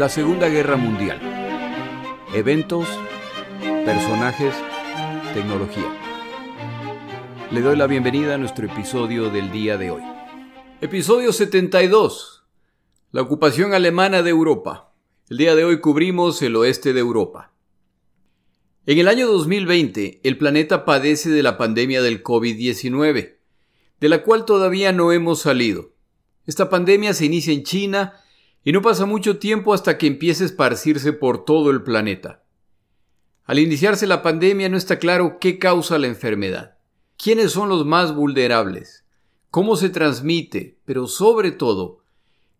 La Segunda Guerra Mundial. Eventos, personajes, tecnología. Le doy la bienvenida a nuestro episodio del día de hoy. Episodio 72. La ocupación alemana de Europa. El día de hoy cubrimos el oeste de Europa. En el año 2020, el planeta padece de la pandemia del COVID-19, de la cual todavía no hemos salido. Esta pandemia se inicia en China y no pasa mucho tiempo hasta que empiece a esparcirse por todo el planeta. Al iniciarse la pandemia no está claro qué causa la enfermedad, quiénes son los más vulnerables, cómo se transmite, pero sobre todo,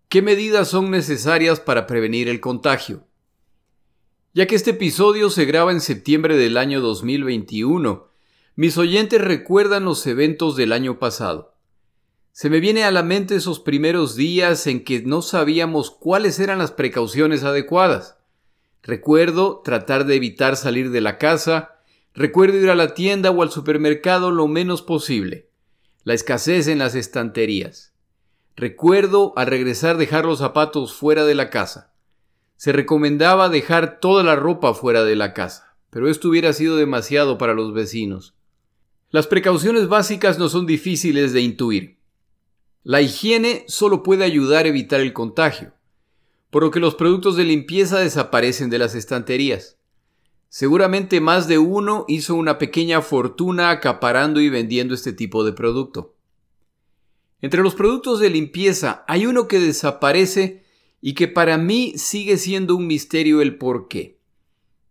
qué medidas son necesarias para prevenir el contagio. Ya que este episodio se graba en septiembre del año 2021, mis oyentes recuerdan los eventos del año pasado. Se me viene a la mente esos primeros días en que no sabíamos cuáles eran las precauciones adecuadas. Recuerdo tratar de evitar salir de la casa, recuerdo ir a la tienda o al supermercado lo menos posible, la escasez en las estanterías. Recuerdo al regresar dejar los zapatos fuera de la casa. Se recomendaba dejar toda la ropa fuera de la casa, pero esto hubiera sido demasiado para los vecinos. Las precauciones básicas no son difíciles de intuir. La higiene solo puede ayudar a evitar el contagio, por lo que los productos de limpieza desaparecen de las estanterías. Seguramente más de uno hizo una pequeña fortuna acaparando y vendiendo este tipo de producto. Entre los productos de limpieza hay uno que desaparece y que para mí sigue siendo un misterio el por qué.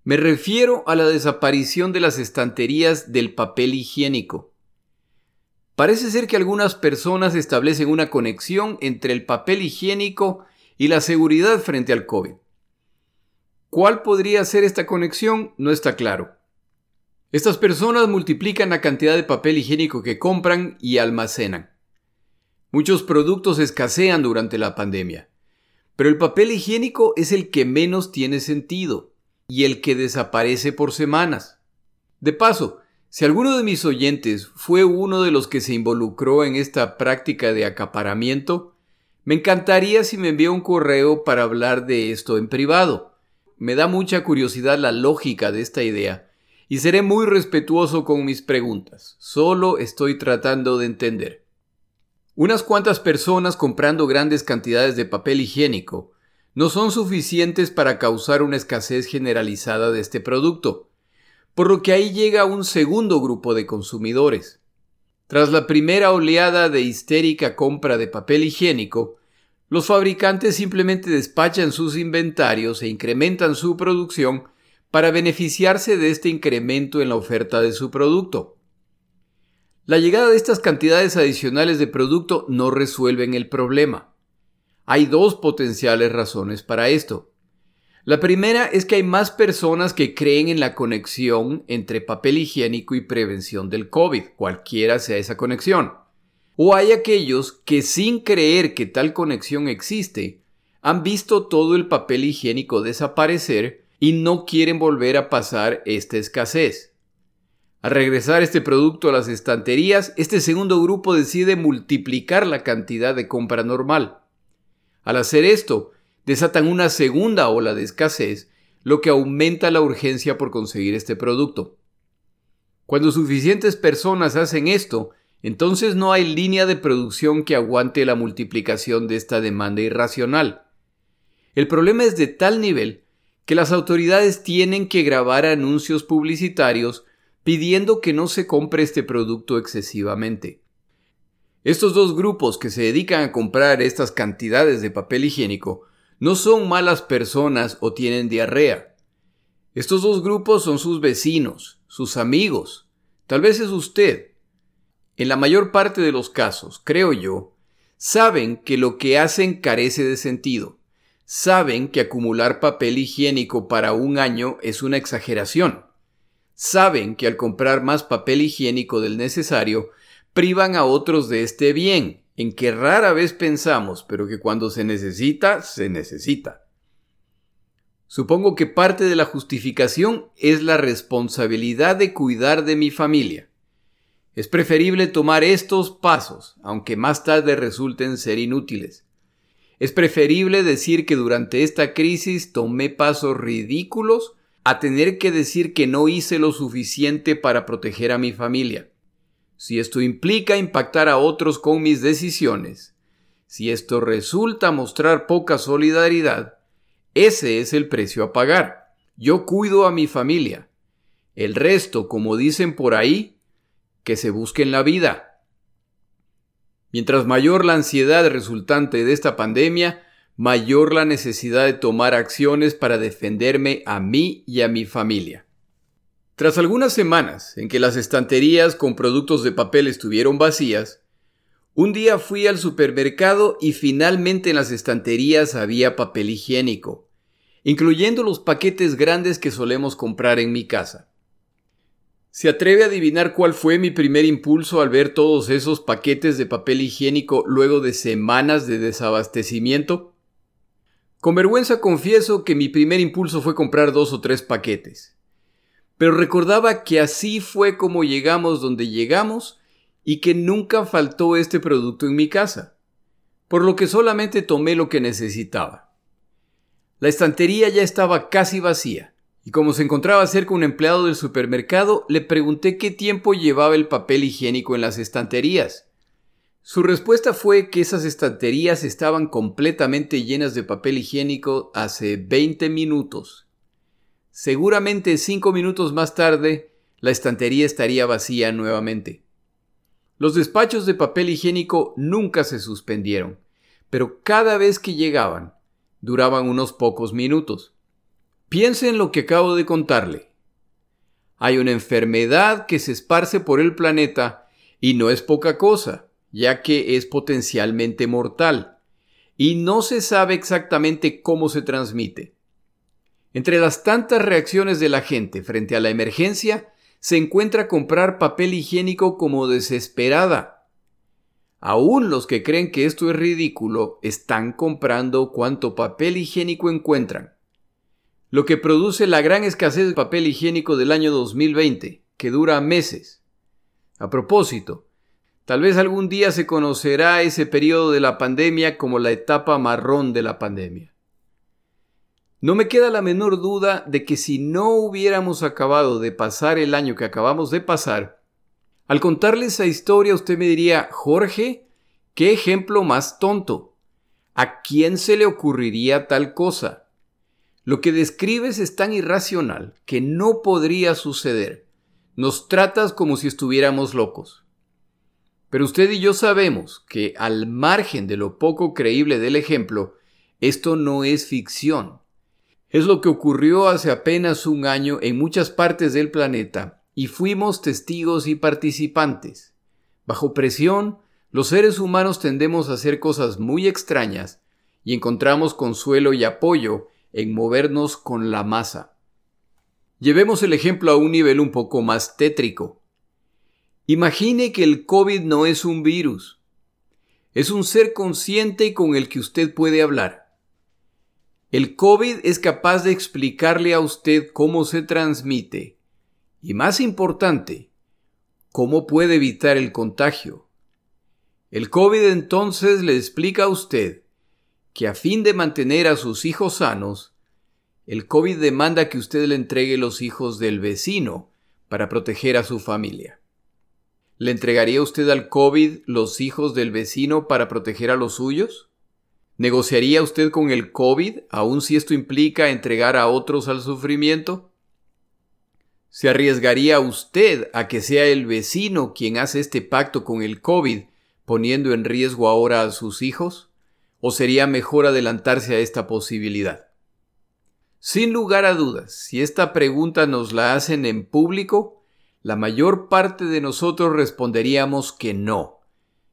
Me refiero a la desaparición de las estanterías del papel higiénico. Parece ser que algunas personas establecen una conexión entre el papel higiénico y la seguridad frente al COVID. ¿Cuál podría ser esta conexión? No está claro. Estas personas multiplican la cantidad de papel higiénico que compran y almacenan. Muchos productos escasean durante la pandemia, pero el papel higiénico es el que menos tiene sentido y el que desaparece por semanas. De paso, si alguno de mis oyentes fue uno de los que se involucró en esta práctica de acaparamiento, me encantaría si me envía un correo para hablar de esto en privado. Me da mucha curiosidad la lógica de esta idea y seré muy respetuoso con mis preguntas. Solo estoy tratando de entender. Unas cuantas personas comprando grandes cantidades de papel higiénico no son suficientes para causar una escasez generalizada de este producto por lo que ahí llega un segundo grupo de consumidores. Tras la primera oleada de histérica compra de papel higiénico, los fabricantes simplemente despachan sus inventarios e incrementan su producción para beneficiarse de este incremento en la oferta de su producto. La llegada de estas cantidades adicionales de producto no resuelven el problema. Hay dos potenciales razones para esto. La primera es que hay más personas que creen en la conexión entre papel higiénico y prevención del COVID, cualquiera sea esa conexión. O hay aquellos que sin creer que tal conexión existe, han visto todo el papel higiénico desaparecer y no quieren volver a pasar esta escasez. Al regresar este producto a las estanterías, este segundo grupo decide multiplicar la cantidad de compra normal. Al hacer esto, desatan una segunda ola de escasez, lo que aumenta la urgencia por conseguir este producto. Cuando suficientes personas hacen esto, entonces no hay línea de producción que aguante la multiplicación de esta demanda irracional. El problema es de tal nivel que las autoridades tienen que grabar anuncios publicitarios pidiendo que no se compre este producto excesivamente. Estos dos grupos que se dedican a comprar estas cantidades de papel higiénico no son malas personas o tienen diarrea. Estos dos grupos son sus vecinos, sus amigos, tal vez es usted. En la mayor parte de los casos, creo yo, saben que lo que hacen carece de sentido. Saben que acumular papel higiénico para un año es una exageración. Saben que al comprar más papel higiénico del necesario, privan a otros de este bien en que rara vez pensamos, pero que cuando se necesita, se necesita. Supongo que parte de la justificación es la responsabilidad de cuidar de mi familia. Es preferible tomar estos pasos, aunque más tarde resulten ser inútiles. Es preferible decir que durante esta crisis tomé pasos ridículos a tener que decir que no hice lo suficiente para proteger a mi familia. Si esto implica impactar a otros con mis decisiones, si esto resulta mostrar poca solidaridad, ese es el precio a pagar. Yo cuido a mi familia. El resto, como dicen por ahí, que se busquen la vida. Mientras mayor la ansiedad resultante de esta pandemia, mayor la necesidad de tomar acciones para defenderme a mí y a mi familia. Tras algunas semanas en que las estanterías con productos de papel estuvieron vacías, un día fui al supermercado y finalmente en las estanterías había papel higiénico, incluyendo los paquetes grandes que solemos comprar en mi casa. ¿Se atreve a adivinar cuál fue mi primer impulso al ver todos esos paquetes de papel higiénico luego de semanas de desabastecimiento? Con vergüenza confieso que mi primer impulso fue comprar dos o tres paquetes. Pero recordaba que así fue como llegamos donde llegamos y que nunca faltó este producto en mi casa, por lo que solamente tomé lo que necesitaba. La estantería ya estaba casi vacía y como se encontraba cerca un empleado del supermercado, le pregunté qué tiempo llevaba el papel higiénico en las estanterías. Su respuesta fue que esas estanterías estaban completamente llenas de papel higiénico hace 20 minutos. Seguramente cinco minutos más tarde, la estantería estaría vacía nuevamente. Los despachos de papel higiénico nunca se suspendieron, pero cada vez que llegaban, duraban unos pocos minutos. Piense en lo que acabo de contarle. Hay una enfermedad que se esparce por el planeta y no es poca cosa, ya que es potencialmente mortal, y no se sabe exactamente cómo se transmite. Entre las tantas reacciones de la gente frente a la emergencia, se encuentra comprar papel higiénico como desesperada. Aún los que creen que esto es ridículo están comprando cuanto papel higiénico encuentran lo que produce la gran escasez de papel higiénico del año 2020, que dura meses. A propósito, tal vez algún día se conocerá ese periodo de la pandemia como la etapa marrón de la pandemia. No me queda la menor duda de que si no hubiéramos acabado de pasar el año que acabamos de pasar, al contarle esa historia usted me diría, Jorge, qué ejemplo más tonto. ¿A quién se le ocurriría tal cosa? Lo que describes es tan irracional que no podría suceder. Nos tratas como si estuviéramos locos. Pero usted y yo sabemos que, al margen de lo poco creíble del ejemplo, esto no es ficción. Es lo que ocurrió hace apenas un año en muchas partes del planeta y fuimos testigos y participantes. Bajo presión, los seres humanos tendemos a hacer cosas muy extrañas y encontramos consuelo y apoyo en movernos con la masa. Llevemos el ejemplo a un nivel un poco más tétrico. Imagine que el COVID no es un virus. Es un ser consciente con el que usted puede hablar. El COVID es capaz de explicarle a usted cómo se transmite y, más importante, cómo puede evitar el contagio. El COVID entonces le explica a usted que a fin de mantener a sus hijos sanos, el COVID demanda que usted le entregue los hijos del vecino para proteger a su familia. ¿Le entregaría usted al COVID los hijos del vecino para proteger a los suyos? ¿Negociaría usted con el COVID aun si esto implica entregar a otros al sufrimiento? ¿Se arriesgaría usted a que sea el vecino quien hace este pacto con el COVID, poniendo en riesgo ahora a sus hijos? ¿O sería mejor adelantarse a esta posibilidad? Sin lugar a dudas, si esta pregunta nos la hacen en público, la mayor parte de nosotros responderíamos que no.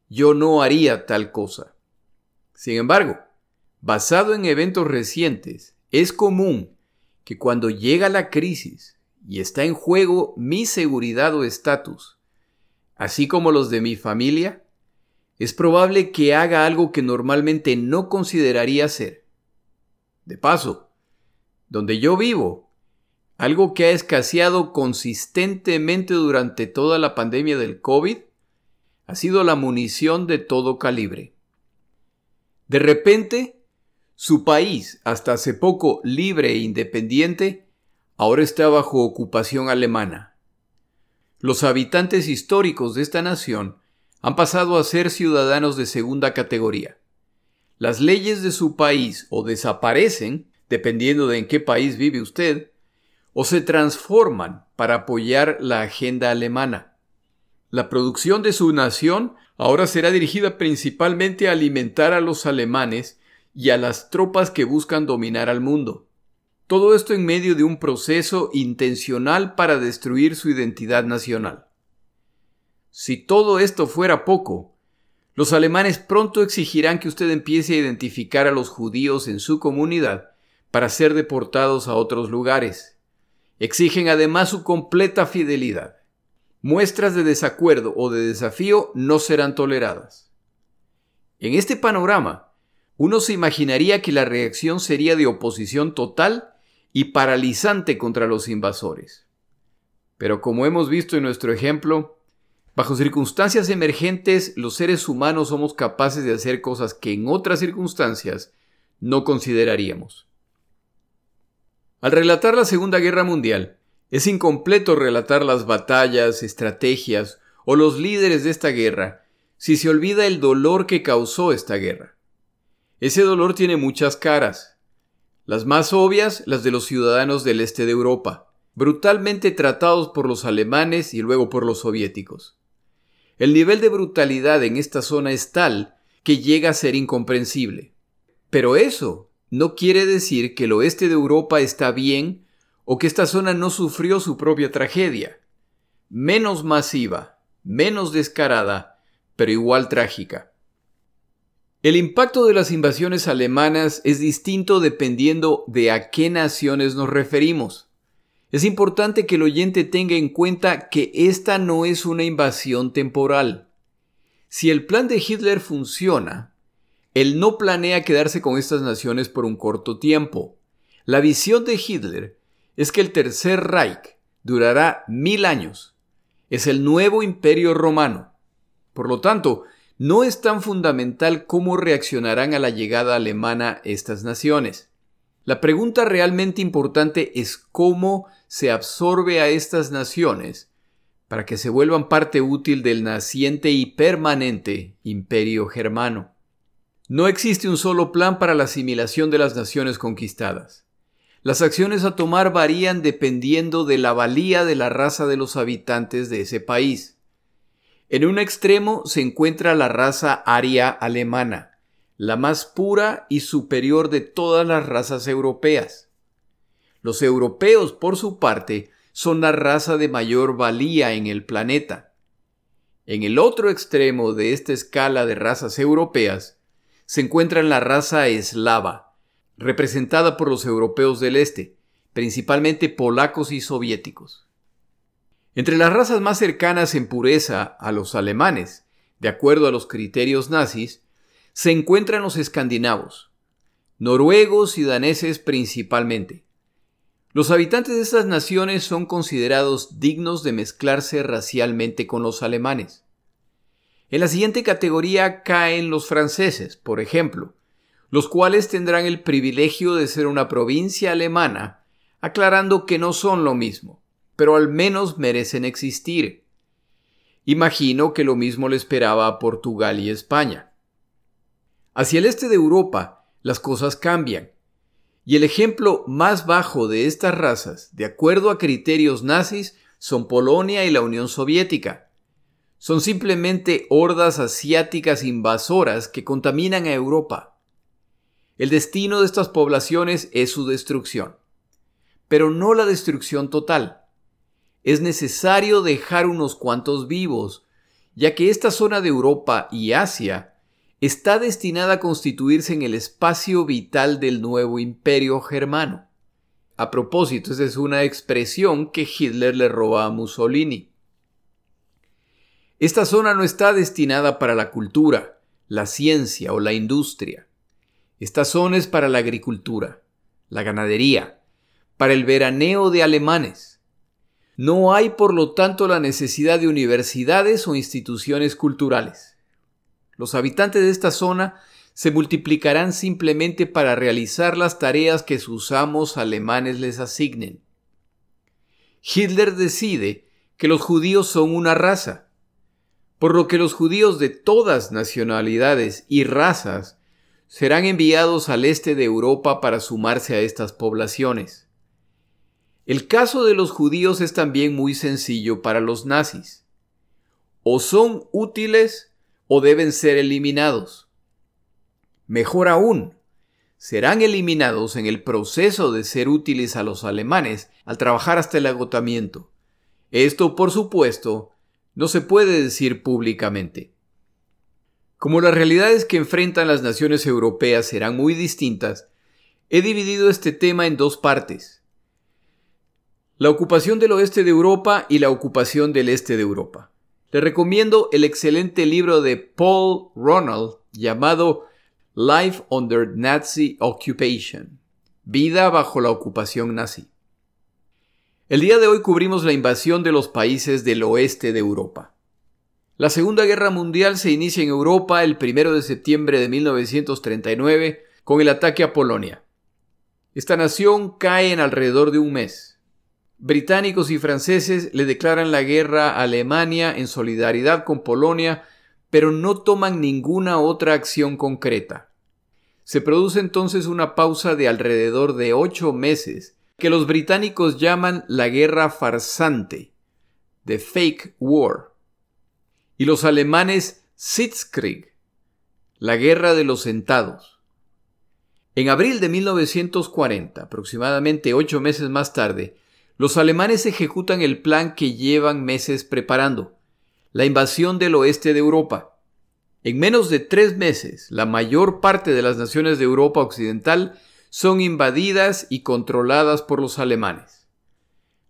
Yo no haría tal cosa. Sin embargo, basado en eventos recientes, es común que cuando llega la crisis y está en juego mi seguridad o estatus, así como los de mi familia, es probable que haga algo que normalmente no consideraría hacer. De paso, donde yo vivo, algo que ha escaseado consistentemente durante toda la pandemia del COVID, ha sido la munición de todo calibre. De repente, Su país, hasta hace poco libre e independiente, ahora está bajo ocupación alemana. Los habitantes históricos de esta nación han pasado a ser ciudadanos de segunda categoría. Las leyes de su país o desaparecen, dependiendo de en qué país vive usted, o se transforman para apoyar la agenda alemana. La producción de su nación ahora será dirigida principalmente a alimentar a los alemanes y a las tropas que buscan dominar al mundo. Todo esto en medio de un proceso intencional para destruir su identidad nacional. Si todo esto fuera poco, los alemanes pronto exigirán que usted empiece a identificar a los judíos en su comunidad para ser deportados a otros lugares. Exigen además su completa fidelidad. Muestras de desacuerdo o de desafío no serán toleradas. En este panorama, uno se imaginaría que la reacción sería de oposición total y paralizante contra los invasores. Pero como hemos visto en nuestro ejemplo, Bajo circunstancias emergentes, los seres humanos somos capaces de hacer cosas que en otras circunstancias no consideraríamos. Al relatar la Segunda Guerra Mundial, es incompleto relatar las batallas, estrategias o los líderes de esta guerra si se olvida el dolor que causó esta guerra. Ese dolor tiene muchas caras. Las más obvias, las de los ciudadanos del este de Europa, brutalmente tratados por los alemanes y luego por los soviéticos. El nivel de brutalidad en esta zona es tal que llega a ser incomprensible. Pero eso no quiere decir que el oeste de Europa está bien o que esta zona no sufrió su propia tragedia. Menos masiva, menos descarada, pero igual trágica. El impacto de las invasiones alemanas es distinto dependiendo de a qué naciones nos referimos. Es importante que el oyente tenga en cuenta que esta no es una invasión temporal. Si el plan de Hitler funciona, él no planea quedarse con estas naciones por un corto tiempo. La visión de Hitler es que el Tercer Reich durará mil años. Es el nuevo imperio romano. Por lo tanto, no es tan fundamental cómo reaccionarán a la llegada alemana estas naciones. La pregunta realmente importante es cómo se absorbe a estas naciones para que se vuelvan parte útil del naciente y permanente imperio germano. No existe un solo plan para la asimilación de las naciones conquistadas. Las acciones a tomar varían dependiendo de la valía de la raza de los habitantes de ese país. En un extremo se encuentra la raza aria alemana, la más pura y superior de todas las razas europeas. Los europeos, por su parte, son la raza de mayor valía en el planeta. En el otro extremo de esta escala de razas europeas se encuentra la raza eslava, representada por los europeos del este, principalmente polacos y soviéticos. Entre las razas más cercanas en pureza a los alemanes, de acuerdo a los criterios nazis, se encuentran los escandinavos, noruegos y daneses principalmente. Los habitantes de estas naciones son considerados dignos de mezclarse racialmente con los alemanes. En la siguiente categoría caen los franceses, por ejemplo, los cuales tendrán el privilegio de ser una provincia alemana, aclarando que no son lo mismo, pero al menos merecen existir. Imagino que lo mismo le esperaba a Portugal y España. Hacia el este de Europa, las cosas cambian. Y el ejemplo más bajo de estas razas, de acuerdo a criterios nazis, son Polonia y la Unión Soviética. Son simplemente hordas asiáticas invasoras que contaminan a Europa. El destino de estas poblaciones es su destrucción. Pero no la destrucción total. Es necesario dejar unos cuantos vivos, ya que esta zona de Europa y Asia está destinada a constituirse en el espacio vital del nuevo imperio germano. A propósito, esa es una expresión que Hitler le roba a Mussolini. Esta zona no está destinada para la cultura, la ciencia o la industria. Esta zona es para la agricultura, la ganadería, para el veraneo de alemanes. No hay, por lo tanto, la necesidad de universidades o instituciones culturales. Los habitantes de esta zona se multiplicarán simplemente para realizar las tareas que sus amos alemanes les asignen. Hitler decide que los judíos son una raza, por lo que los judíos de todas nacionalidades y razas serán enviados al este de Europa para sumarse a estas poblaciones. El caso de los judíos es también muy sencillo para los nazis. O son útiles o deben ser eliminados. Mejor aún, serán eliminados en el proceso de ser útiles a los alemanes al trabajar hasta el agotamiento. Esto, por supuesto, no se puede decir públicamente. Como las realidades que enfrentan las naciones europeas serán muy distintas, he dividido este tema en dos partes. La ocupación del oeste de Europa y la ocupación del este de Europa. Le recomiendo el excelente libro de Paul Ronald llamado Life Under Nazi Occupation. Vida bajo la ocupación nazi. El día de hoy cubrimos la invasión de los países del oeste de Europa. La Segunda Guerra Mundial se inicia en Europa el 1 de septiembre de 1939 con el ataque a Polonia. Esta nación cae en alrededor de un mes. Británicos y franceses le declaran la guerra a Alemania en solidaridad con Polonia, pero no toman ninguna otra acción concreta. Se produce entonces una pausa de alrededor de ocho meses, que los británicos llaman la guerra farsante, the fake war y los alemanes Sitzkrieg, la guerra de los sentados. En abril de 1940, aproximadamente ocho meses más tarde, los alemanes ejecutan el plan que llevan meses preparando, la invasión del oeste de Europa. En menos de tres meses, la mayor parte de las naciones de Europa Occidental son invadidas y controladas por los alemanes.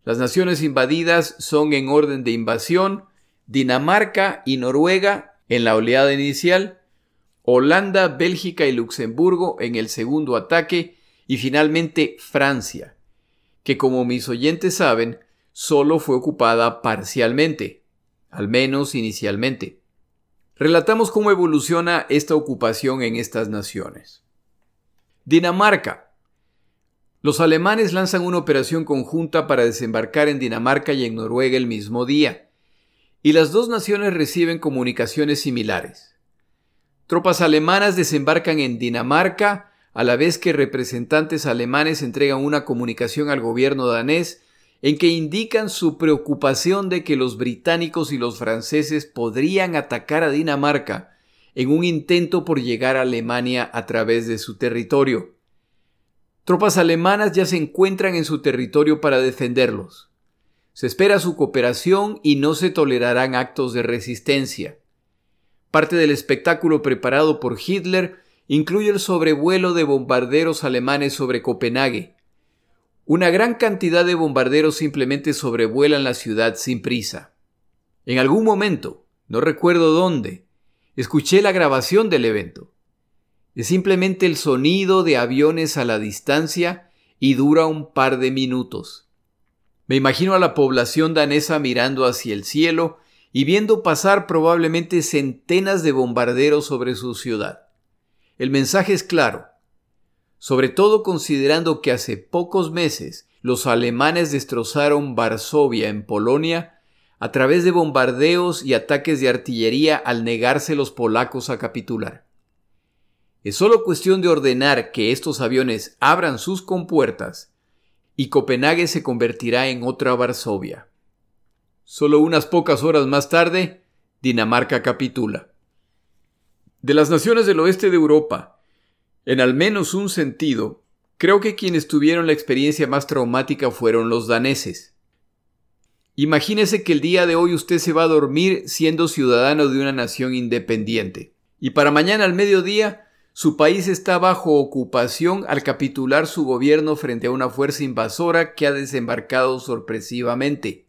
Las naciones invadidas son en orden de invasión Dinamarca y Noruega en la oleada inicial, Holanda, Bélgica y Luxemburgo en el segundo ataque y finalmente Francia, que como mis oyentes saben, solo fue ocupada parcialmente, al menos inicialmente. Relatamos cómo evoluciona esta ocupación en estas naciones. Dinamarca. Los alemanes lanzan una operación conjunta para desembarcar en Dinamarca y en Noruega el mismo día y las dos naciones reciben comunicaciones similares. Tropas alemanas desembarcan en Dinamarca a la vez que representantes alemanes entregan una comunicación al gobierno danés en que indican su preocupación de que los británicos y los franceses podrían atacar a Dinamarca en un intento por llegar a Alemania a través de su territorio. Tropas alemanas ya se encuentran en su territorio para defenderlos. Se espera su cooperación y no se tolerarán actos de resistencia. Parte del espectáculo preparado por Hitler incluye el sobrevuelo de bombarderos alemanes sobre Copenhague. Una gran cantidad de bombarderos simplemente sobrevuelan la ciudad sin prisa. En algún momento, no recuerdo dónde, escuché la grabación del evento. Es simplemente el sonido de aviones a la distancia y dura un par de minutos. Me imagino a la población danesa mirando hacia el cielo y viendo pasar probablemente centenas de bombarderos sobre su ciudad. El mensaje es claro, sobre todo considerando que hace pocos meses los alemanes destrozaron Varsovia en Polonia a través de bombardeos y ataques de artillería al negarse los polacos a capitular. Es solo cuestión de ordenar que estos aviones abran sus compuertas y Copenhague se convertirá en otra Varsovia. Solo unas pocas horas más tarde, Dinamarca capitula. De las naciones del oeste de Europa, en al menos un sentido, creo que quienes tuvieron la experiencia más traumática fueron los daneses. Imagínese que el día de hoy usted se va a dormir siendo ciudadano de una nación independiente, y para mañana al mediodía su país está bajo ocupación al capitular su gobierno frente a una fuerza invasora que ha desembarcado sorpresivamente.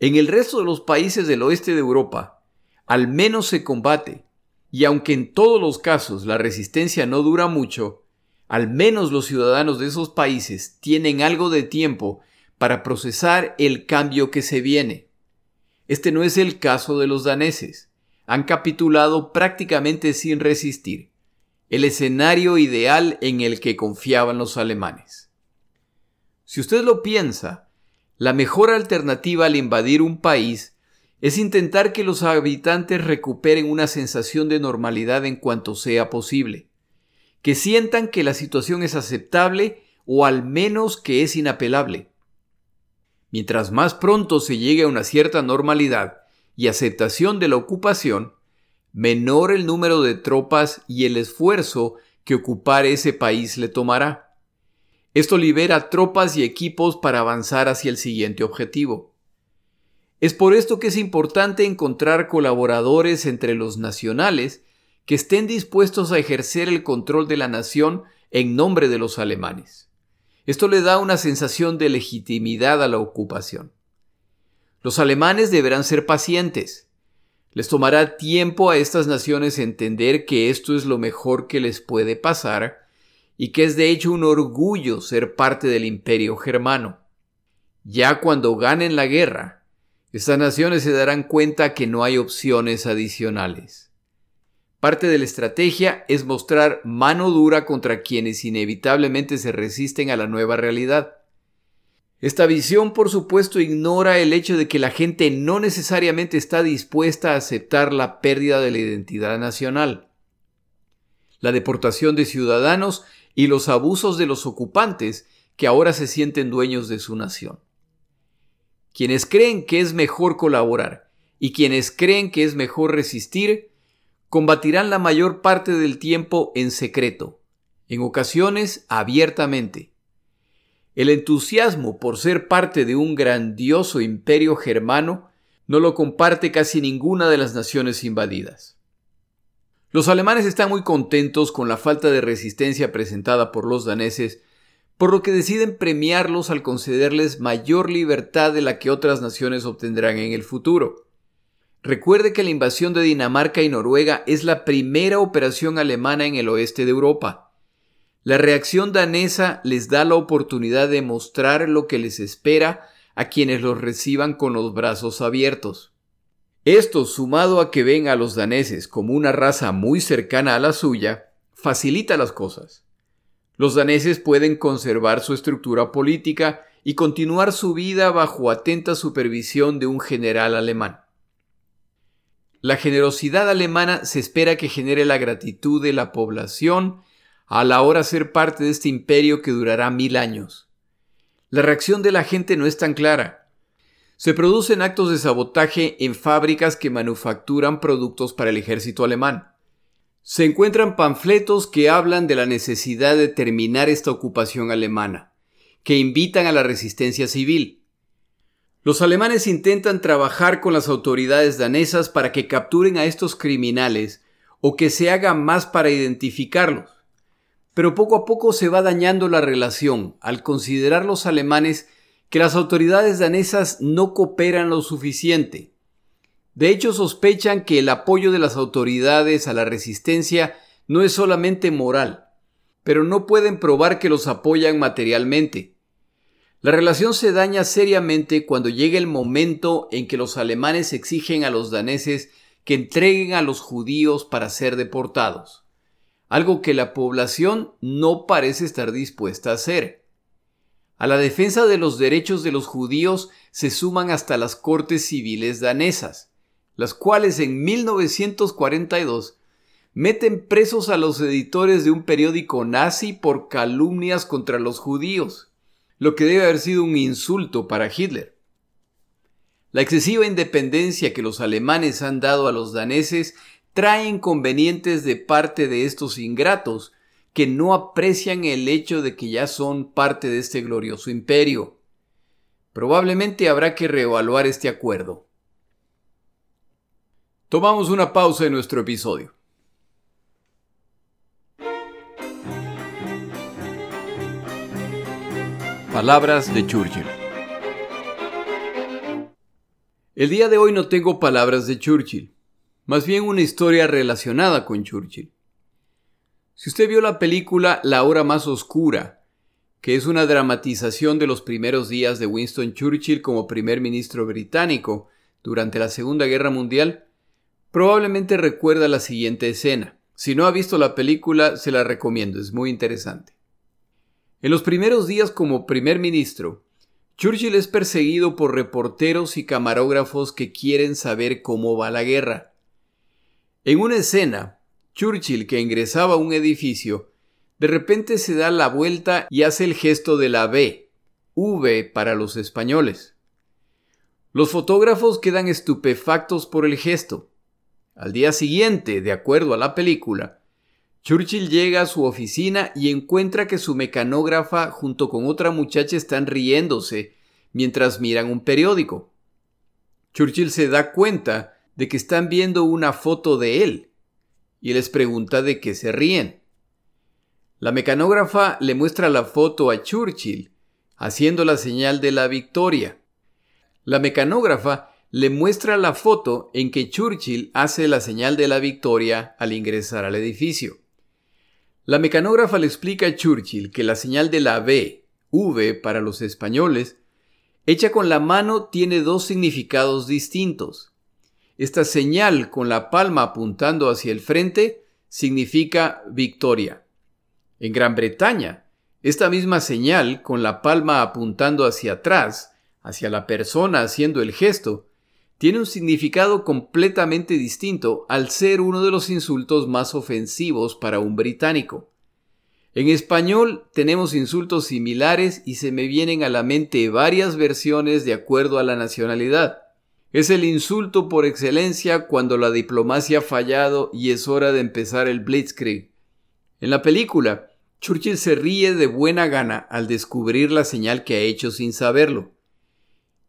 En el resto de los países del oeste de Europa, al menos se combate, y aunque en todos los casos la resistencia no dura mucho, al menos los ciudadanos de esos países tienen algo de tiempo para procesar el cambio que se viene. Este no es el caso de los daneses han capitulado prácticamente sin resistir. el escenario ideal en el que confiaban los alemanes. Si usted lo piensa, la mejor alternativa al invadir un país es intentar que los habitantes recuperen una sensación de normalidad en cuanto sea posible, que sientan que la situación es aceptable o al menos que es inapelable. Mientras más pronto se llegue a una cierta normalidad y aceptación de la ocupación, menor el número de tropas y el esfuerzo que ocupar ese país le tomará. Esto libera tropas y equipos para avanzar hacia el siguiente objetivo. Es por esto que es importante encontrar colaboradores entre los nacionales que estén dispuestos a ejercer el control de la nación en nombre de los alemanes. Esto le da una sensación de legitimidad a la ocupación. Los alemanes deberán ser pacientes. Les tomará tiempo a estas naciones entender que esto es lo mejor que les puede pasar y que es de hecho un orgullo ser parte del imperio germano. Ya cuando ganen la guerra, estas naciones se darán cuenta que no hay opciones adicionales. Parte de la estrategia es mostrar mano dura contra quienes inevitablemente se resisten a la nueva realidad. Esta visión, por supuesto, ignora el hecho de que la gente no necesariamente está dispuesta a aceptar la pérdida de la identidad nacional. La deportación de ciudadanos y los abusos de los ocupantes que ahora se sienten dueños de su nación. Quienes creen que es mejor colaborar y quienes creen que es mejor resistir combatirán la mayor parte del tiempo en secreto, en ocasiones abiertamente. El entusiasmo por ser parte de un grandioso imperio germano no lo comparte casi ninguna de las naciones invadidas. Los alemanes están muy contentos con la falta de resistencia presentada por los daneses, por lo que deciden premiarlos al concederles mayor libertad de la que otras naciones obtendrán en el futuro. Recuerde que la invasión de Dinamarca y Noruega es la primera operación alemana en el oeste de Europa. La reacción danesa les da la oportunidad de mostrar lo que les espera a quienes los reciban con los brazos abiertos. Esto, sumado a que ven a los daneses como una raza muy cercana a la suya, facilita las cosas. Los daneses pueden conservar su estructura política y continuar su vida bajo atenta supervisión de un general alemán. La generosidad alemana se espera que genere la gratitud de la población a la hora de ser parte de este imperio que durará mil años. La reacción de la gente no es tan clara. Se producen actos de sabotaje en fábricas que manufacturan productos para el ejército alemán. Se encuentran panfletos que hablan de la necesidad de terminar esta ocupación alemana, que invitan a la resistencia civil. Los alemanes intentan trabajar con las autoridades danesas para que capturen a estos criminales o que se haga más para identificarlos. Pero poco a poco se va dañando la relación al considerar los alemanes que las autoridades danesas no cooperan lo suficiente. De hecho, sospechan que el apoyo de las autoridades a la resistencia no es solamente moral, pero no pueden probar que los apoyan materialmente. La relación se daña seriamente cuando llega el momento en que los alemanes exigen a los daneses que entreguen a los judíos para ser deportados, algo que la población no parece estar dispuesta a hacer. A la defensa de los derechos de los judíos se suman hasta las cortes civiles danesas, las cuales en 1942 meten presos a los editores de un periódico nazi por calumnias contra los judíos lo que debe haber sido un insulto para Hitler. La excesiva independencia que los alemanes han dado a los daneses trae inconvenientes de parte de estos ingratos, que no aprecian el hecho de que ya son parte de este glorioso imperio. Probablemente habrá que reevaluar este acuerdo. Tomamos una pausa en nuestro episodio. Palabras de Churchill. El día de hoy no tengo palabras de Churchill, más bien una historia relacionada con Churchill. Si usted vio la película La hora más oscura, que es una dramatización de los primeros días de Winston Churchill como primer ministro británico durante la Segunda Guerra Mundial, probablemente recuerda la siguiente escena. Si no ha visto la película, se la recomiendo, es muy interesante. En los primeros días como primer ministro, Churchill es perseguido por reporteros y camarógrafos que quieren saber cómo va la guerra. En una escena, Churchill, que ingresaba a un edificio, de repente se da la vuelta y hace el gesto de la B, V para los españoles. Los fotógrafos quedan estupefactos por el gesto. Al día siguiente, de acuerdo a la película, Churchill llega a su oficina y encuentra que su mecanógrafa junto con otra muchacha están riéndose mientras miran un periódico. Churchill se da cuenta de que están viendo una foto de él y les pregunta de qué se ríen. La mecanógrafa le muestra la foto a Churchill, haciendo la señal de la victoria. La mecanógrafa le muestra la foto en que Churchill hace la señal de la victoria al ingresar al edificio. La mecanógrafa le explica a Churchill que la señal de la B, V para los españoles, hecha con la mano tiene dos significados distintos. Esta señal con la palma apuntando hacia el frente significa victoria. En Gran Bretaña, esta misma señal con la palma apuntando hacia atrás, hacia la persona haciendo el gesto, tiene un significado completamente distinto al ser uno de los insultos más ofensivos para un británico. En español tenemos insultos similares y se me vienen a la mente varias versiones de acuerdo a la nacionalidad. Es el insulto por excelencia cuando la diplomacia ha fallado y es hora de empezar el blitzkrieg. En la película, Churchill se ríe de buena gana al descubrir la señal que ha hecho sin saberlo.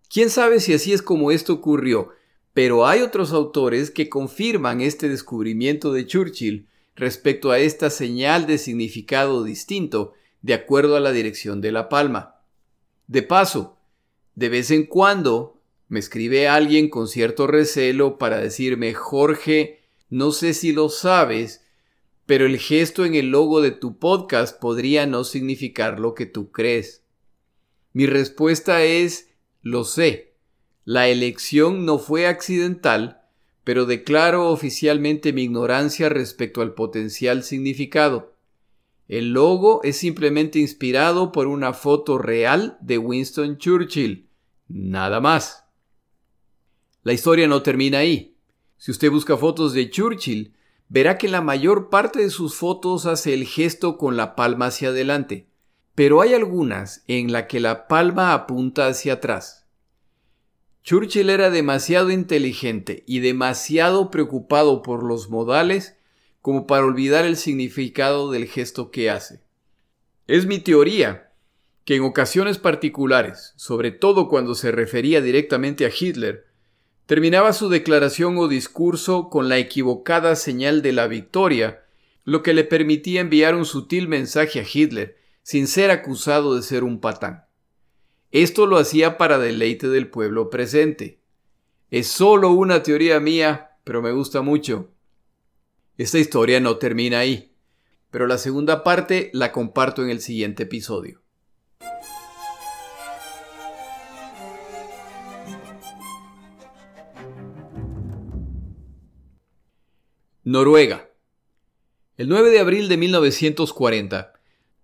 Quién sabe si así es como esto ocurrió, pero hay otros autores que confirman este descubrimiento de Churchill respecto a esta señal de significado distinto de acuerdo a la dirección de la palma. De paso, de vez en cuando me escribe alguien con cierto recelo para decirme Jorge, no sé si lo sabes, pero el gesto en el logo de tu podcast podría no significar lo que tú crees. Mi respuesta es lo sé. La elección no fue accidental, pero declaro oficialmente mi ignorancia respecto al potencial significado. El logo es simplemente inspirado por una foto real de Winston Churchill. Nada más. La historia no termina ahí. Si usted busca fotos de Churchill, verá que la mayor parte de sus fotos hace el gesto con la palma hacia adelante, pero hay algunas en la que la palma apunta hacia atrás. Churchill era demasiado inteligente y demasiado preocupado por los modales como para olvidar el significado del gesto que hace. Es mi teoría que en ocasiones particulares, sobre todo cuando se refería directamente a Hitler, Terminaba su declaración o discurso con la equivocada señal de la victoria, lo que le permitía enviar un sutil mensaje a Hitler, sin ser acusado de ser un patán. Esto lo hacía para deleite del pueblo presente. Es solo una teoría mía, pero me gusta mucho. Esta historia no termina ahí, pero la segunda parte la comparto en el siguiente episodio. Noruega. El 9 de abril de 1940,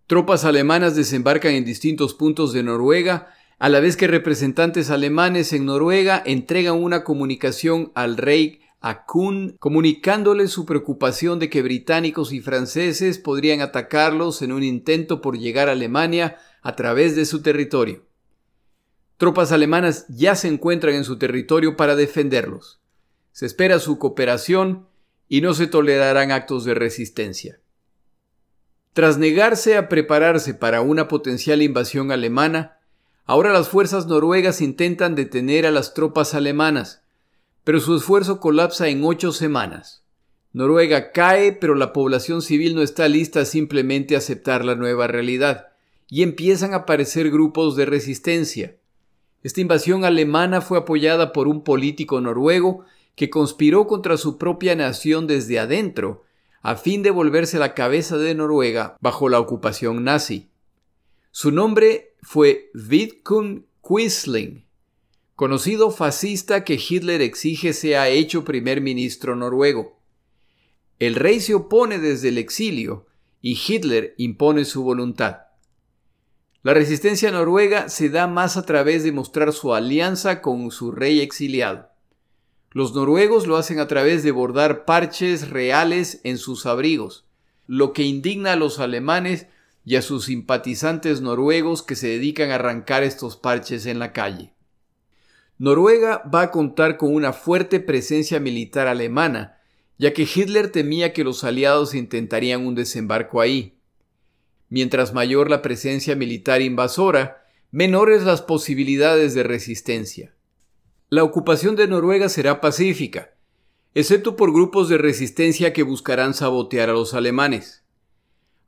tropas alemanas desembarcan en distintos puntos de Noruega, a la vez que representantes alemanes en Noruega entregan una comunicación al rey Akun, comunicándole su preocupación de que británicos y franceses podrían atacarlos en un intento por llegar a Alemania a través de su territorio. Tropas alemanas ya se encuentran en su territorio para defenderlos. Se espera su cooperación y no se tolerarán actos de resistencia. Tras negarse a prepararse para una potencial invasión alemana, ahora las fuerzas noruegas intentan detener a las tropas alemanas, pero su esfuerzo colapsa en ocho semanas. Noruega cae, pero la población civil no está lista a simplemente aceptar la nueva realidad, y empiezan a aparecer grupos de resistencia. Esta invasión alemana fue apoyada por un político noruego que conspiró contra su propia nación desde adentro, a fin de volverse la cabeza de Noruega bajo la ocupación nazi. Su nombre fue Vidkun Quisling, conocido fascista que Hitler exige sea hecho primer ministro noruego. el rey se opone desde el exilio y Hitler impone su voluntad. La resistencia noruega se da más a través de mostrar su alianza con su rey exiliado. Los noruegos lo hacen a través de bordar parches reales en sus abrigos, lo que indigna a los alemanes y a sus simpatizantes noruegos que se dedican a arrancar estos parches en la calle. Noruega va a contar con una fuerte presencia militar alemana, ya que Hitler temía que los aliados intentarían un desembarco ahí. Mientras mayor la presencia militar invasora, menores las posibilidades de resistencia. La ocupación de Noruega será pacífica, excepto por grupos de resistencia que buscarán sabotear a los alemanes.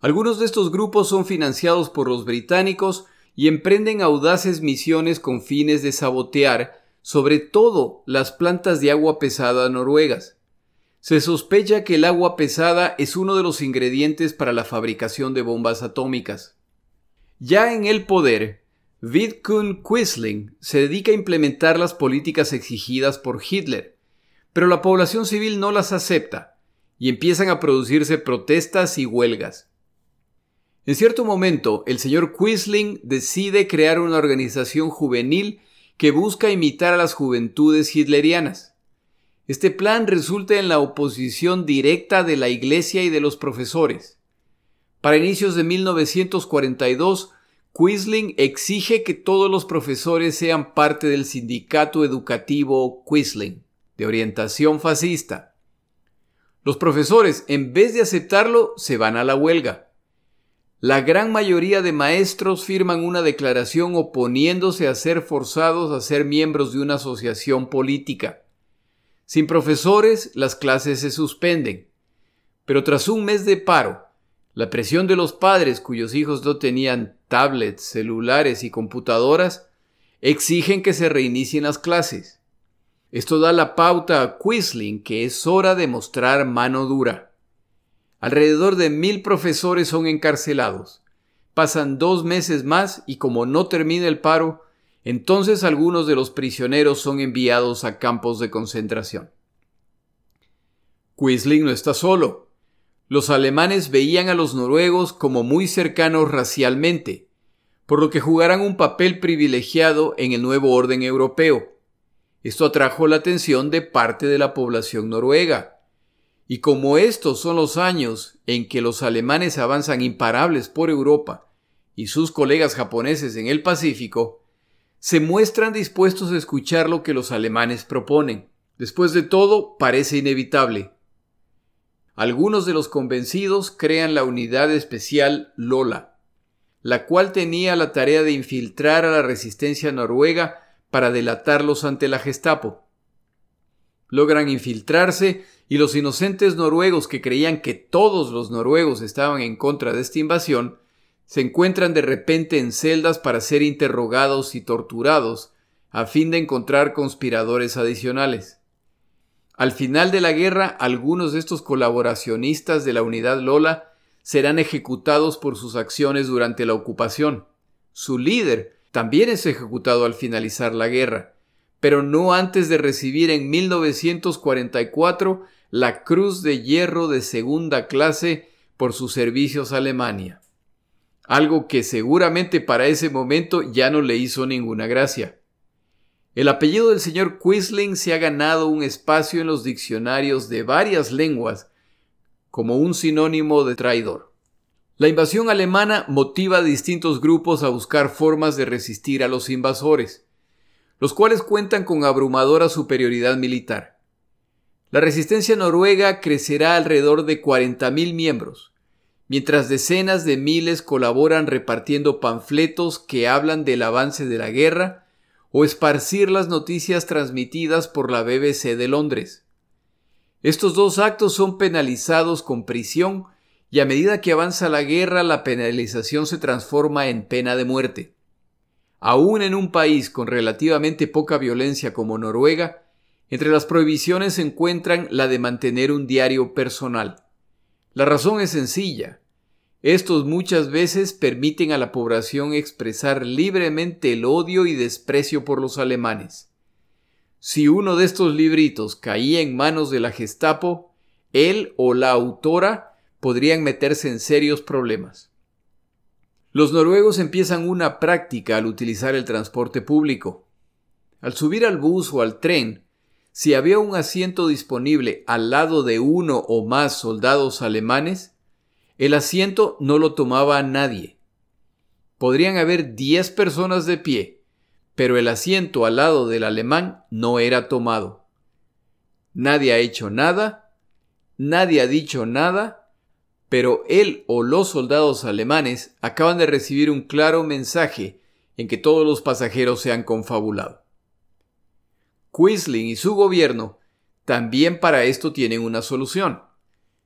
Algunos de estos grupos son financiados por los británicos y emprenden audaces misiones con fines de sabotear, sobre todo, las plantas de agua pesada noruegas. Se sospecha que el agua pesada es uno de los ingredientes para la fabricación de bombas atómicas. Ya en el poder, Vidkun Quisling se dedica a implementar las políticas exigidas por Hitler, pero la población civil no las acepta y empiezan a producirse protestas y huelgas. En cierto momento, el señor Quisling decide crear una organización juvenil que busca imitar a las juventudes hitlerianas. Este plan resulta en la oposición directa de la Iglesia y de los profesores. Para inicios de 1942, Quisling exige que todos los profesores sean parte del sindicato educativo Quisling, de orientación fascista. Los profesores, en vez de aceptarlo, se van a la huelga. La gran mayoría de maestros firman una declaración oponiéndose a ser forzados a ser miembros de una asociación política. Sin profesores, las clases se suspenden. Pero tras un mes de paro, la presión de los padres cuyos hijos no tenían tablets, celulares y computadoras exigen que se reinicien las clases. Esto da la pauta a Quisling que es hora de mostrar mano dura. Alrededor de mil profesores son encarcelados. Pasan dos meses más y como no termina el paro, entonces algunos de los prisioneros son enviados a campos de concentración. Quisling no está solo. Los alemanes veían a los noruegos como muy cercanos racialmente, por lo que jugarán un papel privilegiado en el nuevo orden europeo. Esto atrajo la atención de parte de la población noruega. Y como estos son los años en que los alemanes avanzan imparables por Europa y sus colegas japoneses en el Pacífico, se muestran dispuestos a escuchar lo que los alemanes proponen. Después de todo, parece inevitable. Algunos de los convencidos crean la unidad especial Lola, la cual tenía la tarea de infiltrar a la resistencia noruega para delatarlos ante la Gestapo. Logran infiltrarse y los inocentes noruegos que creían que todos los noruegos estaban en contra de esta invasión se encuentran de repente en celdas para ser interrogados y torturados a fin de encontrar conspiradores adicionales. Al final de la guerra, algunos de estos colaboracionistas de la unidad Lola serán ejecutados por sus acciones durante la ocupación. Su líder también es ejecutado al finalizar la guerra, pero no antes de recibir en 1944 la Cruz de Hierro de segunda clase por sus servicios a Alemania. Algo que seguramente para ese momento ya no le hizo ninguna gracia. El apellido del señor Quisling se ha ganado un espacio en los diccionarios de varias lenguas como un sinónimo de traidor. La invasión alemana motiva a distintos grupos a buscar formas de resistir a los invasores, los cuales cuentan con abrumadora superioridad militar. La resistencia noruega crecerá alrededor de 40.000 miembros, mientras decenas de miles colaboran repartiendo panfletos que hablan del avance de la guerra o esparcir las noticias transmitidas por la BBC de Londres. Estos dos actos son penalizados con prisión y a medida que avanza la guerra la penalización se transforma en pena de muerte. Aún en un país con relativamente poca violencia como Noruega, entre las prohibiciones se encuentran la de mantener un diario personal. La razón es sencilla. Estos muchas veces permiten a la población expresar libremente el odio y desprecio por los alemanes. Si uno de estos libritos caía en manos de la Gestapo, él o la autora podrían meterse en serios problemas. Los noruegos empiezan una práctica al utilizar el transporte público. Al subir al bus o al tren, si había un asiento disponible al lado de uno o más soldados alemanes, el asiento no lo tomaba nadie. Podrían haber diez personas de pie, pero el asiento al lado del alemán no era tomado. Nadie ha hecho nada, nadie ha dicho nada, pero él o los soldados alemanes acaban de recibir un claro mensaje en que todos los pasajeros se han confabulado. Quisling y su gobierno también para esto tienen una solución.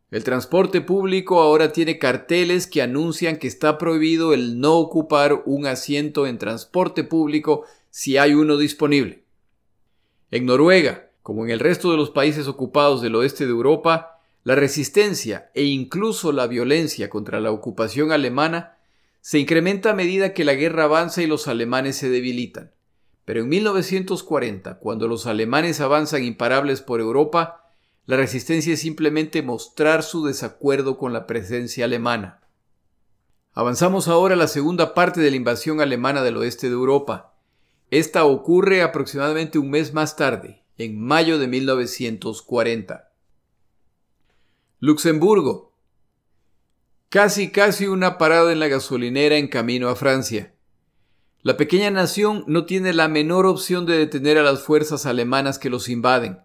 El transporte público ahora tiene carteles que anuncian que está prohibido el no ocupar un asiento en transporte público si hay uno disponible. En Noruega, como en el resto de los países ocupados del oeste de Europa, la resistencia e incluso la violencia contra la ocupación alemana se incrementa a medida que la guerra avanza y los alemanes se debilitan. Pero en 1940, cuando los alemanes avanzan imparables por Europa, la resistencia es simplemente mostrar su desacuerdo con la presencia alemana. Avanzamos ahora a la segunda parte de la invasión alemana del oeste de Europa. Esta ocurre aproximadamente un mes más tarde, en mayo de 1940. Luxemburgo. Casi casi una parada en la gasolinera en camino a Francia. La pequeña nación no tiene la menor opción de detener a las fuerzas alemanas que los invaden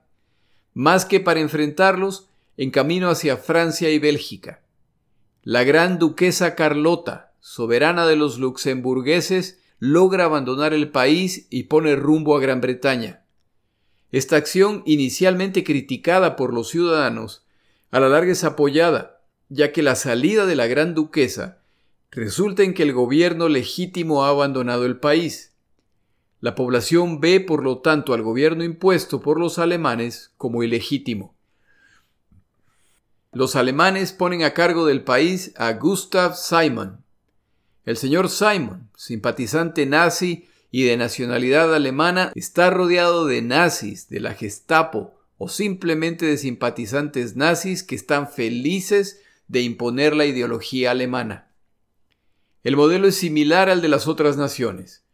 más que para enfrentarlos en camino hacia Francia y Bélgica. La gran duquesa Carlota, soberana de los luxemburgueses, logra abandonar el país y pone rumbo a Gran Bretaña. Esta acción, inicialmente criticada por los ciudadanos, a la larga es apoyada, ya que la salida de la gran duquesa resulta en que el gobierno legítimo ha abandonado el país. La población ve, por lo tanto, al gobierno impuesto por los alemanes como ilegítimo. Los alemanes ponen a cargo del país a Gustav Simon. El señor Simon, simpatizante nazi y de nacionalidad alemana, está rodeado de nazis, de la Gestapo o simplemente de simpatizantes nazis que están felices de imponer la ideología alemana. El modelo es similar al de las otras naciones.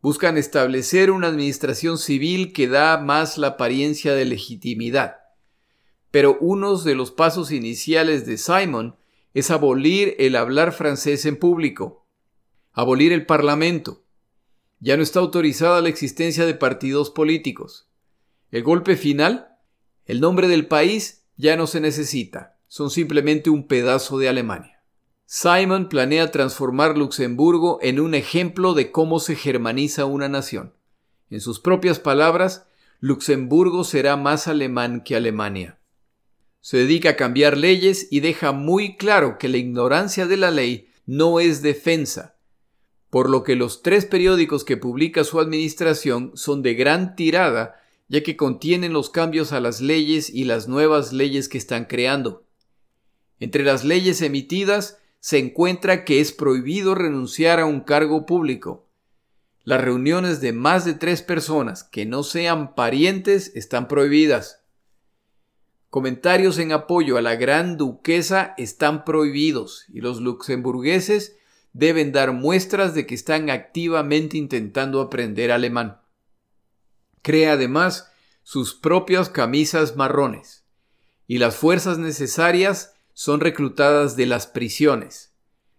Buscan establecer una administración civil que da más la apariencia de legitimidad. Pero uno de los pasos iniciales de Simon es abolir el hablar francés en público, abolir el Parlamento. Ya no está autorizada la existencia de partidos políticos. El golpe final, el nombre del país ya no se necesita, son simplemente un pedazo de Alemania. Simon planea transformar Luxemburgo en un ejemplo de cómo se germaniza una nación. En sus propias palabras, Luxemburgo será más alemán que Alemania. Se dedica a cambiar leyes y deja muy claro que la ignorancia de la ley no es defensa, por lo que los tres periódicos que publica su administración son de gran tirada, ya que contienen los cambios a las leyes y las nuevas leyes que están creando. Entre las leyes emitidas se encuentra que es prohibido renunciar a un cargo público. Las reuniones de más de tres personas que no sean parientes están prohibidas. Comentarios en apoyo a la gran duquesa están prohibidos y los luxemburgueses deben dar muestras de que están activamente intentando aprender alemán. Crea además sus propias camisas marrones y las fuerzas necesarias son reclutadas de las prisiones.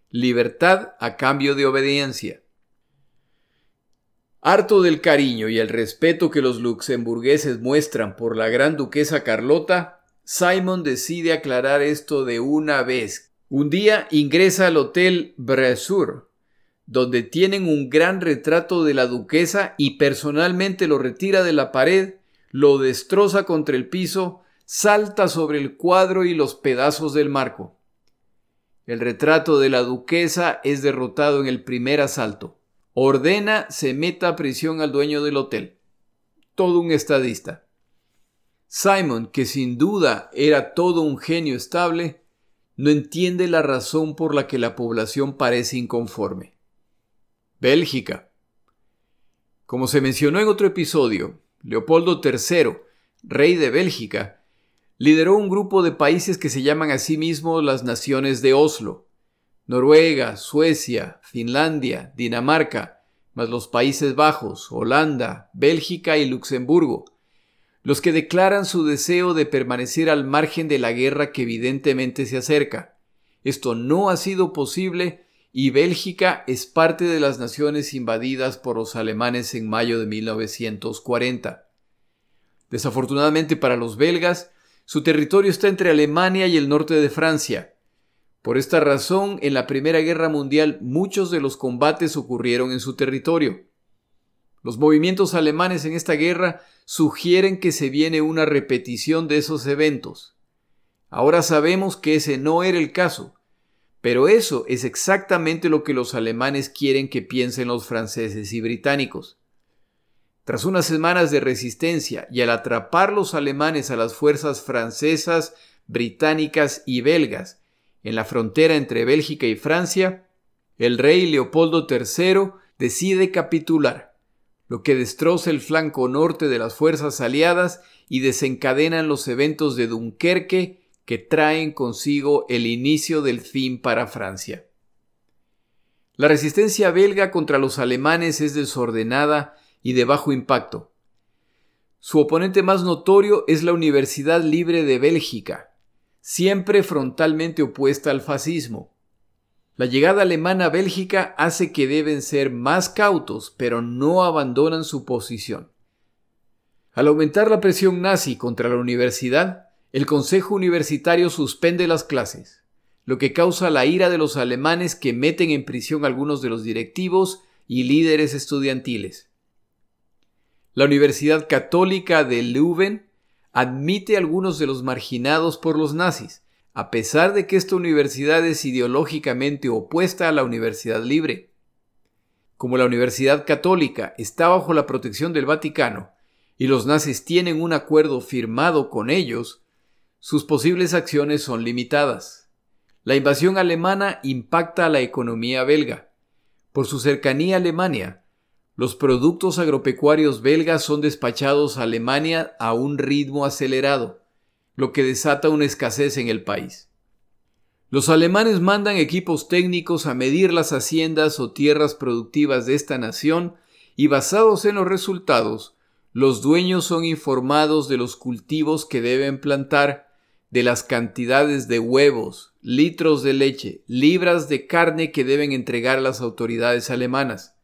Libertad a cambio de obediencia. Harto del cariño y el respeto que los luxemburgueses muestran por la gran duquesa Carlota, Simon decide aclarar esto de una vez. Un día ingresa al hotel Bresur, donde tienen un gran retrato de la duquesa y personalmente lo retira de la pared, lo destroza contra el piso salta sobre el cuadro y los pedazos del marco. El retrato de la duquesa es derrotado en el primer asalto. Ordena se meta a prisión al dueño del hotel. Todo un estadista. Simon, que sin duda era todo un genio estable, no entiende la razón por la que la población parece inconforme. Bélgica. Como se mencionó en otro episodio, Leopoldo III, rey de Bélgica, lideró un grupo de países que se llaman a sí mismos las Naciones de Oslo. Noruega, Suecia, Finlandia, Dinamarca, más los Países Bajos, Holanda, Bélgica y Luxemburgo, los que declaran su deseo de permanecer al margen de la guerra que evidentemente se acerca. Esto no ha sido posible y Bélgica es parte de las naciones invadidas por los alemanes en mayo de 1940. Desafortunadamente para los belgas, su territorio está entre Alemania y el norte de Francia. Por esta razón, en la Primera Guerra Mundial muchos de los combates ocurrieron en su territorio. Los movimientos alemanes en esta guerra sugieren que se viene una repetición de esos eventos. Ahora sabemos que ese no era el caso, pero eso es exactamente lo que los alemanes quieren que piensen los franceses y británicos. Tras unas semanas de resistencia y al atrapar los alemanes a las fuerzas francesas, británicas y belgas en la frontera entre Bélgica y Francia, el rey Leopoldo III decide capitular, lo que destroza el flanco norte de las fuerzas aliadas y desencadenan los eventos de Dunkerque que traen consigo el inicio del fin para Francia. La resistencia belga contra los alemanes es desordenada y de bajo impacto. Su oponente más notorio es la Universidad Libre de Bélgica, siempre frontalmente opuesta al fascismo. La llegada alemana a Bélgica hace que deben ser más cautos, pero no abandonan su posición. Al aumentar la presión nazi contra la universidad, el Consejo Universitario suspende las clases, lo que causa la ira de los alemanes que meten en prisión algunos de los directivos y líderes estudiantiles. La Universidad Católica de Leuven admite a algunos de los marginados por los nazis, a pesar de que esta universidad es ideológicamente opuesta a la Universidad Libre. Como la Universidad Católica está bajo la protección del Vaticano y los nazis tienen un acuerdo firmado con ellos, sus posibles acciones son limitadas. La invasión alemana impacta a la economía belga. Por su cercanía a Alemania, los productos agropecuarios belgas son despachados a Alemania a un ritmo acelerado, lo que desata una escasez en el país. Los alemanes mandan equipos técnicos a medir las haciendas o tierras productivas de esta nación y basados en los resultados, los dueños son informados de los cultivos que deben plantar, de las cantidades de huevos, litros de leche, libras de carne que deben entregar las autoridades alemanas.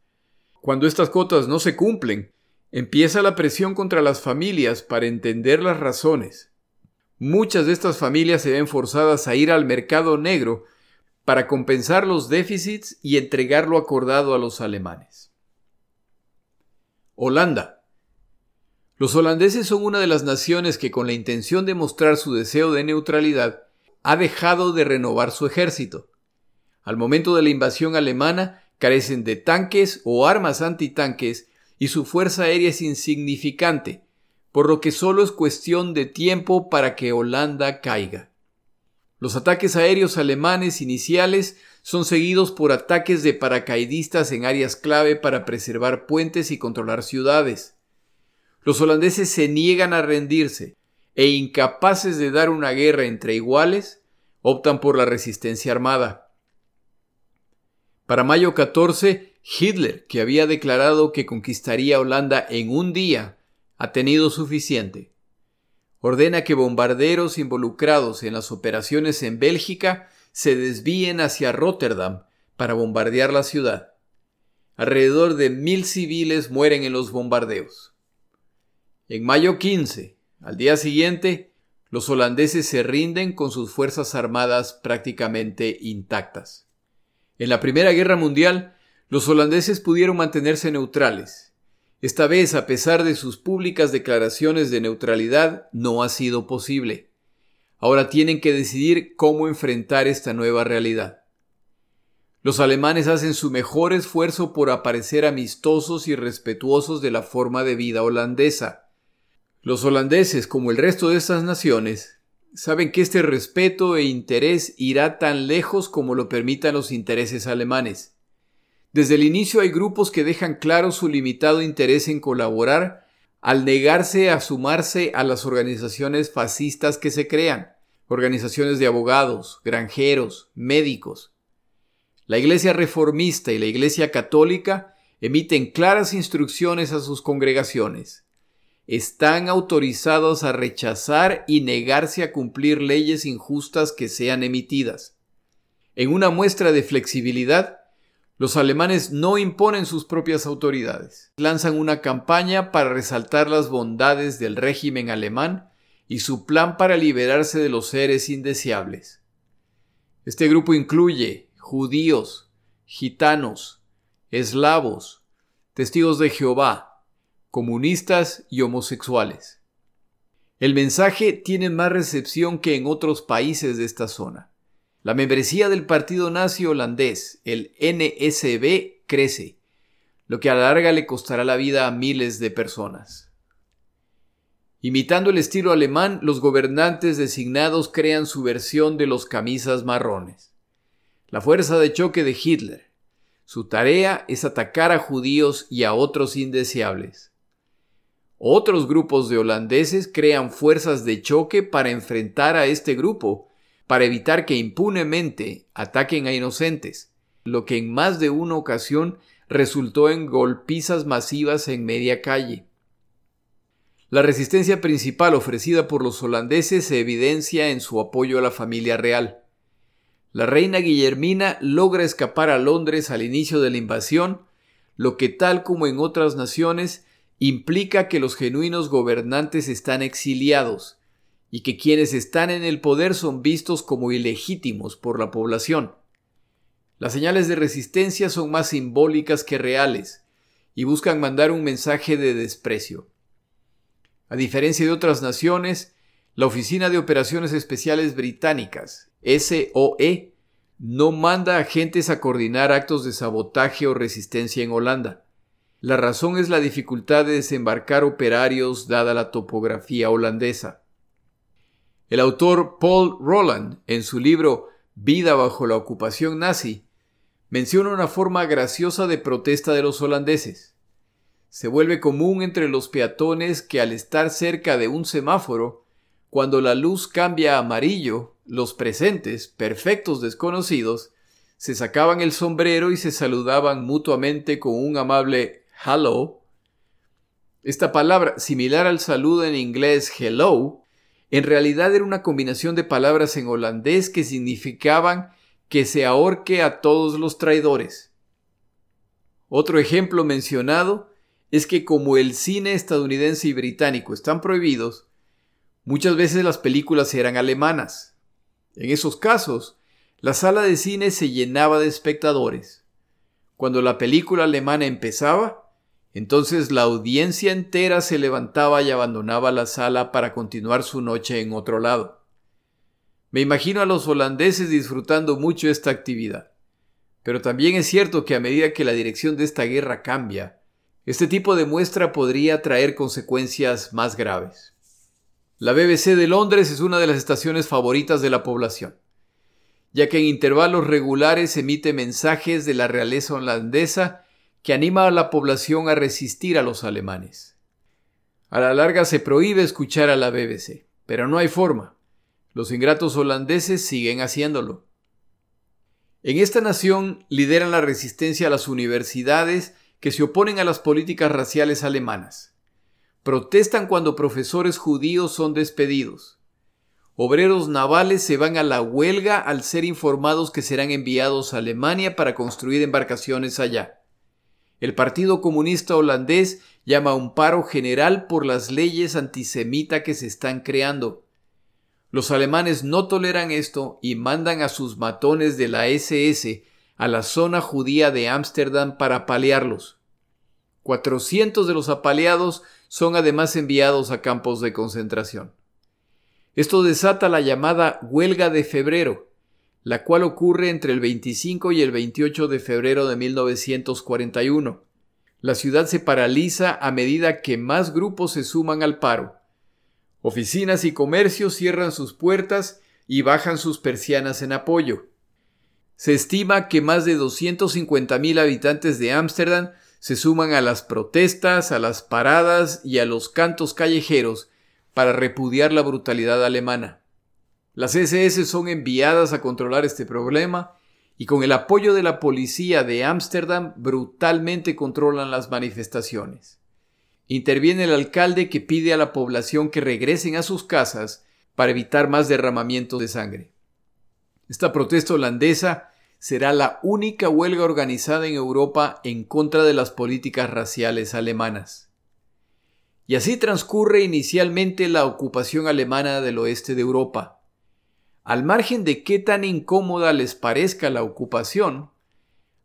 Cuando estas cotas no se cumplen, empieza la presión contra las familias para entender las razones. Muchas de estas familias se ven forzadas a ir al mercado negro para compensar los déficits y entregar lo acordado a los alemanes. Holanda. Los holandeses son una de las naciones que con la intención de mostrar su deseo de neutralidad ha dejado de renovar su ejército. Al momento de la invasión alemana, carecen de tanques o armas antitanques y su fuerza aérea es insignificante, por lo que solo es cuestión de tiempo para que Holanda caiga. Los ataques aéreos alemanes iniciales son seguidos por ataques de paracaidistas en áreas clave para preservar puentes y controlar ciudades. Los holandeses se niegan a rendirse e incapaces de dar una guerra entre iguales, optan por la resistencia armada. Para mayo 14, Hitler, que había declarado que conquistaría Holanda en un día, ha tenido suficiente. Ordena que bombarderos involucrados en las operaciones en Bélgica se desvíen hacia Rotterdam para bombardear la ciudad. Alrededor de mil civiles mueren en los bombardeos. En mayo 15, al día siguiente, los holandeses se rinden con sus fuerzas armadas prácticamente intactas. En la Primera Guerra Mundial, los holandeses pudieron mantenerse neutrales. Esta vez, a pesar de sus públicas declaraciones de neutralidad, no ha sido posible. Ahora tienen que decidir cómo enfrentar esta nueva realidad. Los alemanes hacen su mejor esfuerzo por aparecer amistosos y respetuosos de la forma de vida holandesa. Los holandeses, como el resto de estas naciones, saben que este respeto e interés irá tan lejos como lo permitan los intereses alemanes. Desde el inicio hay grupos que dejan claro su limitado interés en colaborar, al negarse a sumarse a las organizaciones fascistas que se crean, organizaciones de abogados, granjeros, médicos. La Iglesia Reformista y la Iglesia Católica emiten claras instrucciones a sus congregaciones. Están autorizados a rechazar y negarse a cumplir leyes injustas que sean emitidas. En una muestra de flexibilidad, los alemanes no imponen sus propias autoridades. Lanzan una campaña para resaltar las bondades del régimen alemán y su plan para liberarse de los seres indeseables. Este grupo incluye judíos, gitanos, eslavos, testigos de Jehová, comunistas y homosexuales. El mensaje tiene más recepción que en otros países de esta zona. La membresía del partido nazi holandés, el NSB, crece, lo que a la larga le costará la vida a miles de personas. Imitando el estilo alemán, los gobernantes designados crean su versión de los camisas marrones. La fuerza de choque de Hitler. Su tarea es atacar a judíos y a otros indeseables. Otros grupos de holandeses crean fuerzas de choque para enfrentar a este grupo para evitar que impunemente ataquen a inocentes, lo que en más de una ocasión resultó en golpizas masivas en media calle. La resistencia principal ofrecida por los holandeses se evidencia en su apoyo a la familia real. La reina Guillermina logra escapar a Londres al inicio de la invasión, lo que tal como en otras naciones implica que los genuinos gobernantes están exiliados y que quienes están en el poder son vistos como ilegítimos por la población. Las señales de resistencia son más simbólicas que reales y buscan mandar un mensaje de desprecio. A diferencia de otras naciones, la Oficina de Operaciones Especiales Británicas, SOE, no manda agentes a coordinar actos de sabotaje o resistencia en Holanda. La razón es la dificultad de desembarcar operarios dada la topografía holandesa. El autor Paul Roland, en su libro Vida bajo la ocupación nazi, menciona una forma graciosa de protesta de los holandeses. Se vuelve común entre los peatones que al estar cerca de un semáforo, cuando la luz cambia a amarillo, los presentes, perfectos desconocidos, se sacaban el sombrero y se saludaban mutuamente con un amable hello. Esta palabra, similar al saludo en inglés hello, en realidad era una combinación de palabras en holandés que significaban que se ahorque a todos los traidores. Otro ejemplo mencionado es que como el cine estadounidense y británico están prohibidos, muchas veces las películas eran alemanas. En esos casos, la sala de cine se llenaba de espectadores. Cuando la película alemana empezaba, entonces la audiencia entera se levantaba y abandonaba la sala para continuar su noche en otro lado. Me imagino a los holandeses disfrutando mucho esta actividad. Pero también es cierto que a medida que la dirección de esta guerra cambia, este tipo de muestra podría traer consecuencias más graves. La BBC de Londres es una de las estaciones favoritas de la población, ya que en intervalos regulares emite mensajes de la realeza holandesa que anima a la población a resistir a los alemanes. A la larga se prohíbe escuchar a la BBC, pero no hay forma. Los ingratos holandeses siguen haciéndolo. En esta nación lideran la resistencia a las universidades que se oponen a las políticas raciales alemanas. Protestan cuando profesores judíos son despedidos. Obreros navales se van a la huelga al ser informados que serán enviados a Alemania para construir embarcaciones allá. El Partido Comunista Holandés llama a un paro general por las leyes antisemita que se están creando. Los alemanes no toleran esto y mandan a sus matones de la SS a la zona judía de Ámsterdam para apalearlos. Cuatrocientos de los apaleados son además enviados a campos de concentración. Esto desata la llamada huelga de febrero, la cual ocurre entre el 25 y el 28 de febrero de 1941. La ciudad se paraliza a medida que más grupos se suman al paro. Oficinas y comercios cierran sus puertas y bajan sus persianas en apoyo. Se estima que más de 250.000 habitantes de Ámsterdam se suman a las protestas, a las paradas y a los cantos callejeros para repudiar la brutalidad alemana. Las SS son enviadas a controlar este problema y con el apoyo de la policía de Ámsterdam brutalmente controlan las manifestaciones. Interviene el alcalde que pide a la población que regresen a sus casas para evitar más derramamiento de sangre. Esta protesta holandesa será la única huelga organizada en Europa en contra de las políticas raciales alemanas. Y así transcurre inicialmente la ocupación alemana del oeste de Europa. Al margen de qué tan incómoda les parezca la ocupación,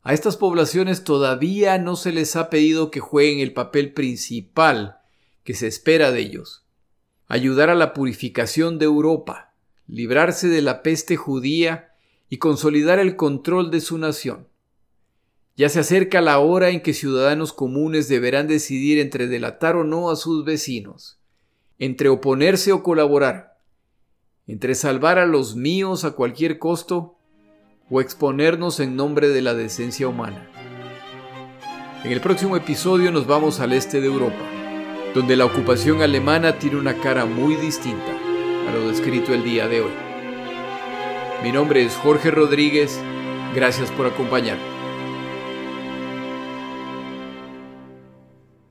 a estas poblaciones todavía no se les ha pedido que jueguen el papel principal que se espera de ellos. Ayudar a la purificación de Europa, librarse de la peste judía y consolidar el control de su nación. Ya se acerca la hora en que ciudadanos comunes deberán decidir entre delatar o no a sus vecinos, entre oponerse o colaborar, entre salvar a los míos a cualquier costo o exponernos en nombre de la decencia humana. En el próximo episodio nos vamos al este de Europa, donde la ocupación alemana tiene una cara muy distinta a lo descrito el día de hoy. Mi nombre es Jorge Rodríguez, gracias por acompañarme.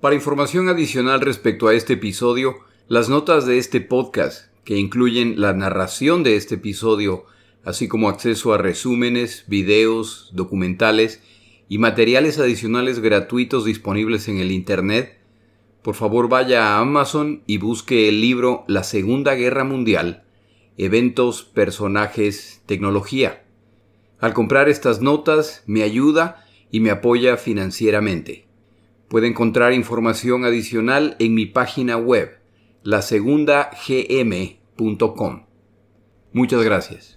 Para información adicional respecto a este episodio, las notas de este podcast, que incluyen la narración de este episodio, así como acceso a resúmenes, videos, documentales y materiales adicionales gratuitos disponibles en el Internet, por favor vaya a Amazon y busque el libro La Segunda Guerra Mundial, Eventos, Personajes, Tecnología. Al comprar estas notas me ayuda y me apoya financieramente. Puede encontrar información adicional en mi página web, lasegundagm.com. Muchas gracias.